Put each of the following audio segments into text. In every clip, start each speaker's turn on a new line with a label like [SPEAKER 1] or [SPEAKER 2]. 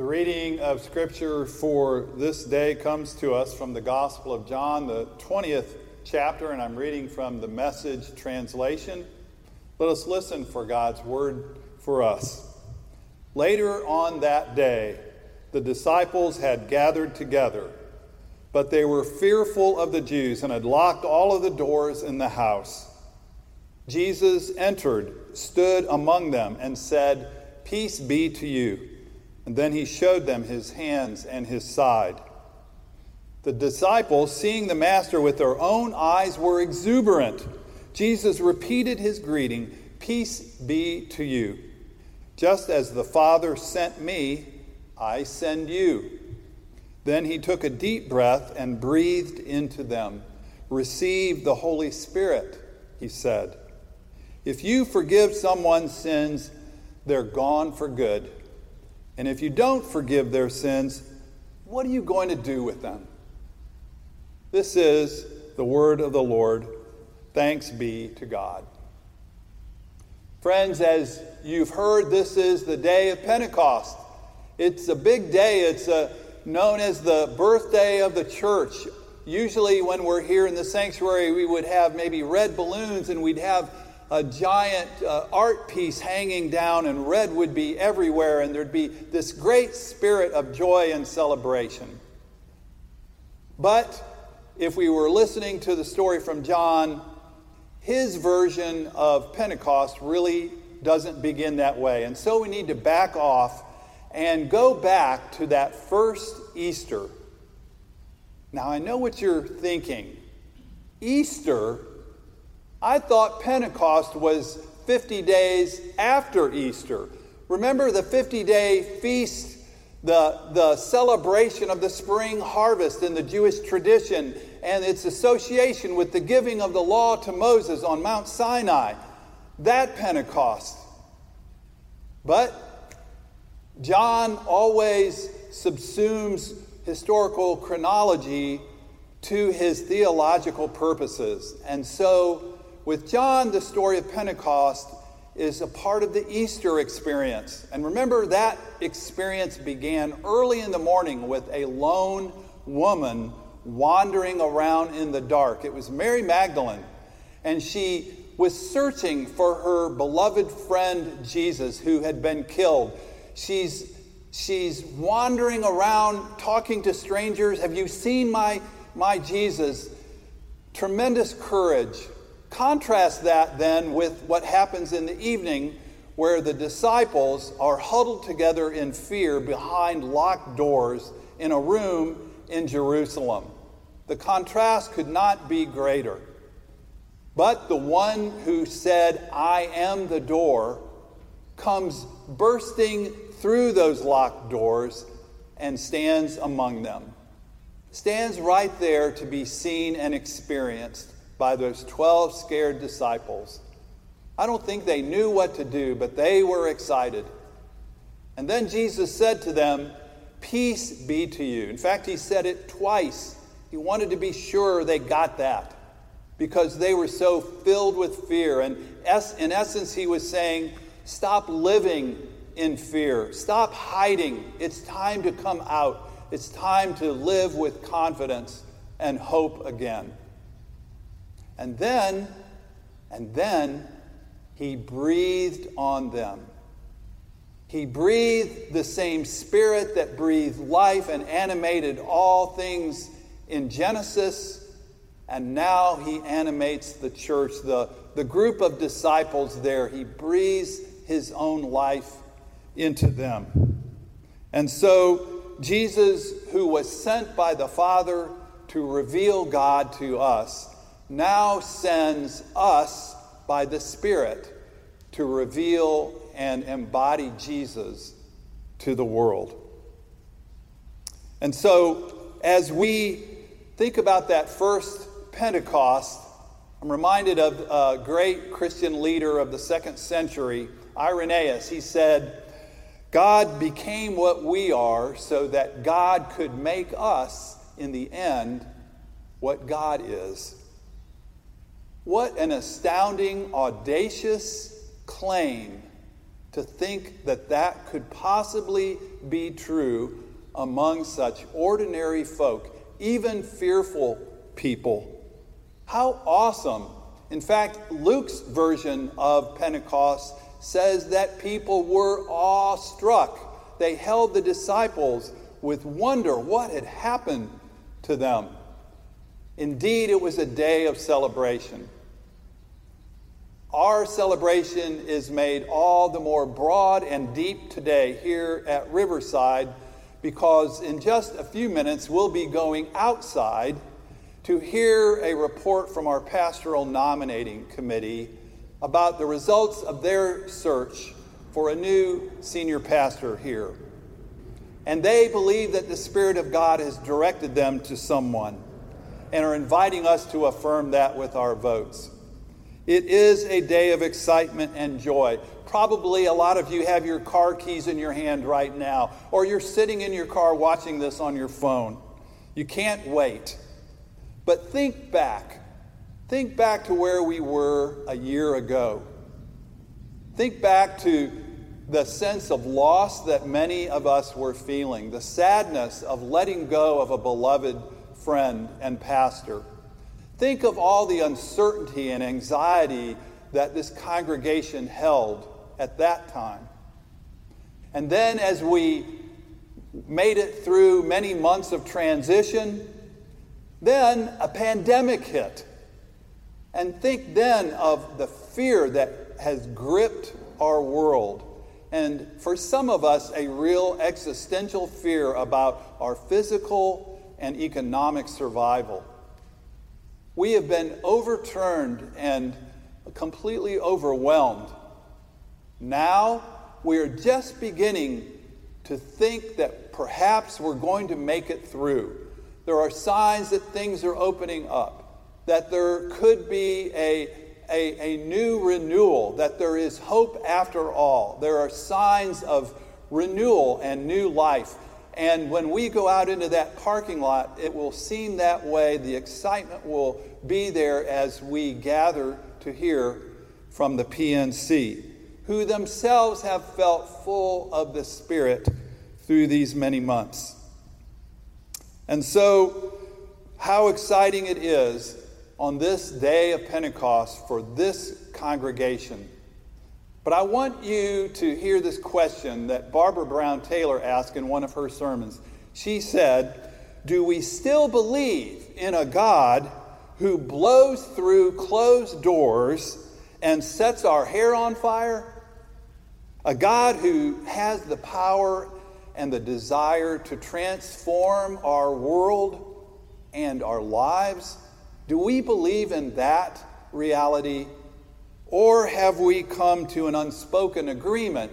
[SPEAKER 1] The reading of Scripture for this day comes to us from the Gospel of John, the 20th chapter, and I'm reading from the message translation. Let us listen for God's word for us. Later on that day, the disciples had gathered together, but they were fearful of the Jews and had locked all of the doors in the house. Jesus entered, stood among them, and said, Peace be to you. And then he showed them his hands and his side. The disciples, seeing the Master with their own eyes, were exuberant. Jesus repeated his greeting Peace be to you. Just as the Father sent me, I send you. Then he took a deep breath and breathed into them. Receive the Holy Spirit, he said. If you forgive someone's sins, they're gone for good. And if you don't forgive their sins, what are you going to do with them? This is the word of the Lord. Thanks be to God. Friends, as you've heard, this is the day of Pentecost. It's a big day. It's a, known as the birthday of the church. Usually, when we're here in the sanctuary, we would have maybe red balloons and we'd have a giant uh, art piece hanging down, and red would be everywhere, and there'd be this great spirit of joy and celebration. But if we were listening to the story from John, his version of Pentecost really doesn't begin that way. And so we need to back off and go back to that first Easter. Now, I know what you're thinking. Easter, I thought Pentecost was 50 days after Easter. Remember the 50 day feast, the, the celebration of the spring harvest in the Jewish tradition and its association with the giving of the law to Moses on Mount Sinai. That Pentecost. But John always subsumes historical chronology to his theological purposes. And so, with John, the story of Pentecost is a part of the Easter experience. And remember, that experience began early in the morning with a lone woman wandering around in the dark. It was Mary Magdalene, and she was searching for her beloved friend Jesus who had been killed. She's, she's wandering around talking to strangers. Have you seen my, my Jesus? Tremendous courage. Contrast that then with what happens in the evening where the disciples are huddled together in fear behind locked doors in a room in Jerusalem. The contrast could not be greater. But the one who said, I am the door, comes bursting through those locked doors and stands among them. Stands right there to be seen and experienced by those 12 scared disciples. I don't think they knew what to do, but they were excited. And then Jesus said to them, Peace be to you. In fact, he said it twice. He wanted to be sure they got that because they were so filled with fear. And in essence, he was saying, Stop living in fear, stop hiding. It's time to come out, it's time to live with confidence and hope again. And then, and then, he breathed on them. He breathed the same spirit that breathed life and animated all things in Genesis, and now he animates the church, the, the group of disciples there. He breathes his own life into them. And so, Jesus, who was sent by the Father to reveal God to us, now sends us by the Spirit to reveal and embody Jesus to the world. And so, as we think about that first Pentecost, I'm reminded of a great Christian leader of the second century, Irenaeus. He said, God became what we are so that God could make us, in the end, what God is. What an astounding, audacious claim to think that that could possibly be true among such ordinary folk, even fearful people. How awesome! In fact, Luke's version of Pentecost says that people were awestruck. They held the disciples with wonder what had happened to them. Indeed, it was a day of celebration. Our celebration is made all the more broad and deep today here at Riverside because in just a few minutes we'll be going outside to hear a report from our pastoral nominating committee about the results of their search for a new senior pastor here. And they believe that the Spirit of God has directed them to someone and are inviting us to affirm that with our votes. It is a day of excitement and joy. Probably a lot of you have your car keys in your hand right now, or you're sitting in your car watching this on your phone. You can't wait. But think back. Think back to where we were a year ago. Think back to the sense of loss that many of us were feeling, the sadness of letting go of a beloved friend and pastor. Think of all the uncertainty and anxiety that this congregation held at that time. And then, as we made it through many months of transition, then a pandemic hit. And think then of the fear that has gripped our world. And for some of us, a real existential fear about our physical and economic survival. We have been overturned and completely overwhelmed. Now we are just beginning to think that perhaps we're going to make it through. There are signs that things are opening up, that there could be a, a, a new renewal, that there is hope after all. There are signs of renewal and new life. And when we go out into that parking lot, it will seem that way. The excitement will be there as we gather to hear from the PNC, who themselves have felt full of the Spirit through these many months. And so, how exciting it is on this day of Pentecost for this congregation. But I want you to hear this question that Barbara Brown Taylor asked in one of her sermons. She said, Do we still believe in a God who blows through closed doors and sets our hair on fire? A God who has the power and the desire to transform our world and our lives? Do we believe in that reality? Or have we come to an unspoken agreement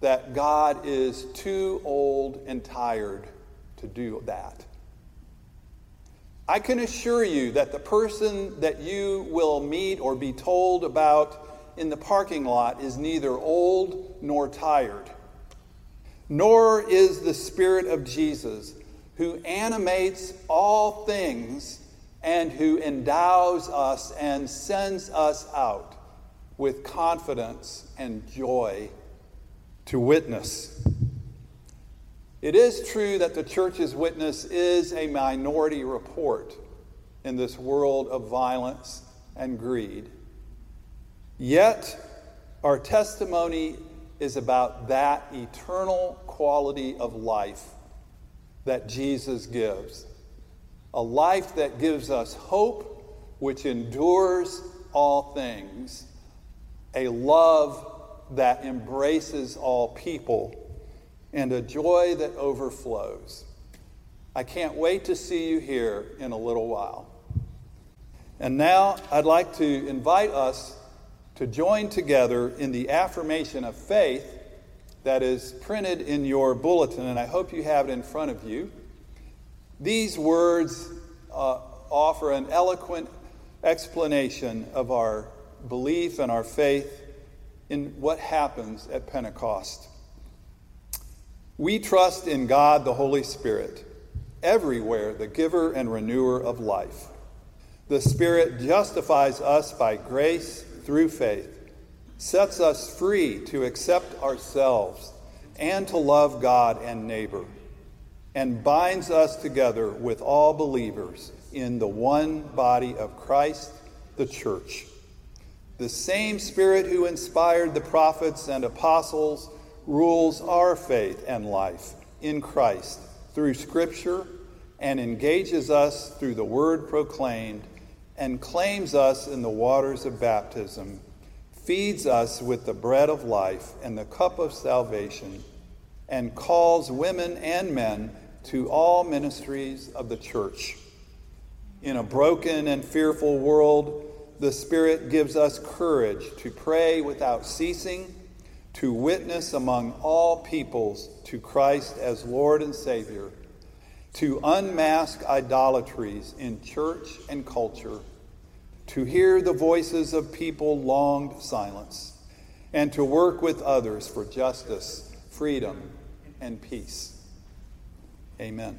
[SPEAKER 1] that God is too old and tired to do that? I can assure you that the person that you will meet or be told about in the parking lot is neither old nor tired nor is the Spirit of Jesus, who animates all things and who endows us and sends us out with confidence and joy to witness. It is true that the church's witness is a minority report in this world of violence and greed. Yet, our testimony is about that eternal quality of life that Jesus gives. A life that gives us hope, which endures all things. A love that embraces all people. And a joy that overflows. I can't wait to see you here in a little while. And now I'd like to invite us to join together in the affirmation of faith that is printed in your bulletin, and I hope you have it in front of you. These words uh, offer an eloquent explanation of our belief and our faith in what happens at Pentecost. We trust in God the Holy Spirit, everywhere the giver and renewer of life. The Spirit justifies us by grace through faith, sets us free to accept ourselves and to love God and neighbor, and binds us together with all believers in the one body of Christ, the church. The same Spirit who inspired the prophets and apostles rules our faith and life in Christ through Scripture and engages us through the word proclaimed and claims us in the waters of baptism, feeds us with the bread of life and the cup of salvation, and calls women and men to all ministries of the church. In a broken and fearful world, the Spirit gives us courage to pray without ceasing, to witness among all peoples to Christ as Lord and Savior to unmask idolatries in church and culture, to hear the voices of people longed silence, and to work with others for justice, freedom, and peace. Amen.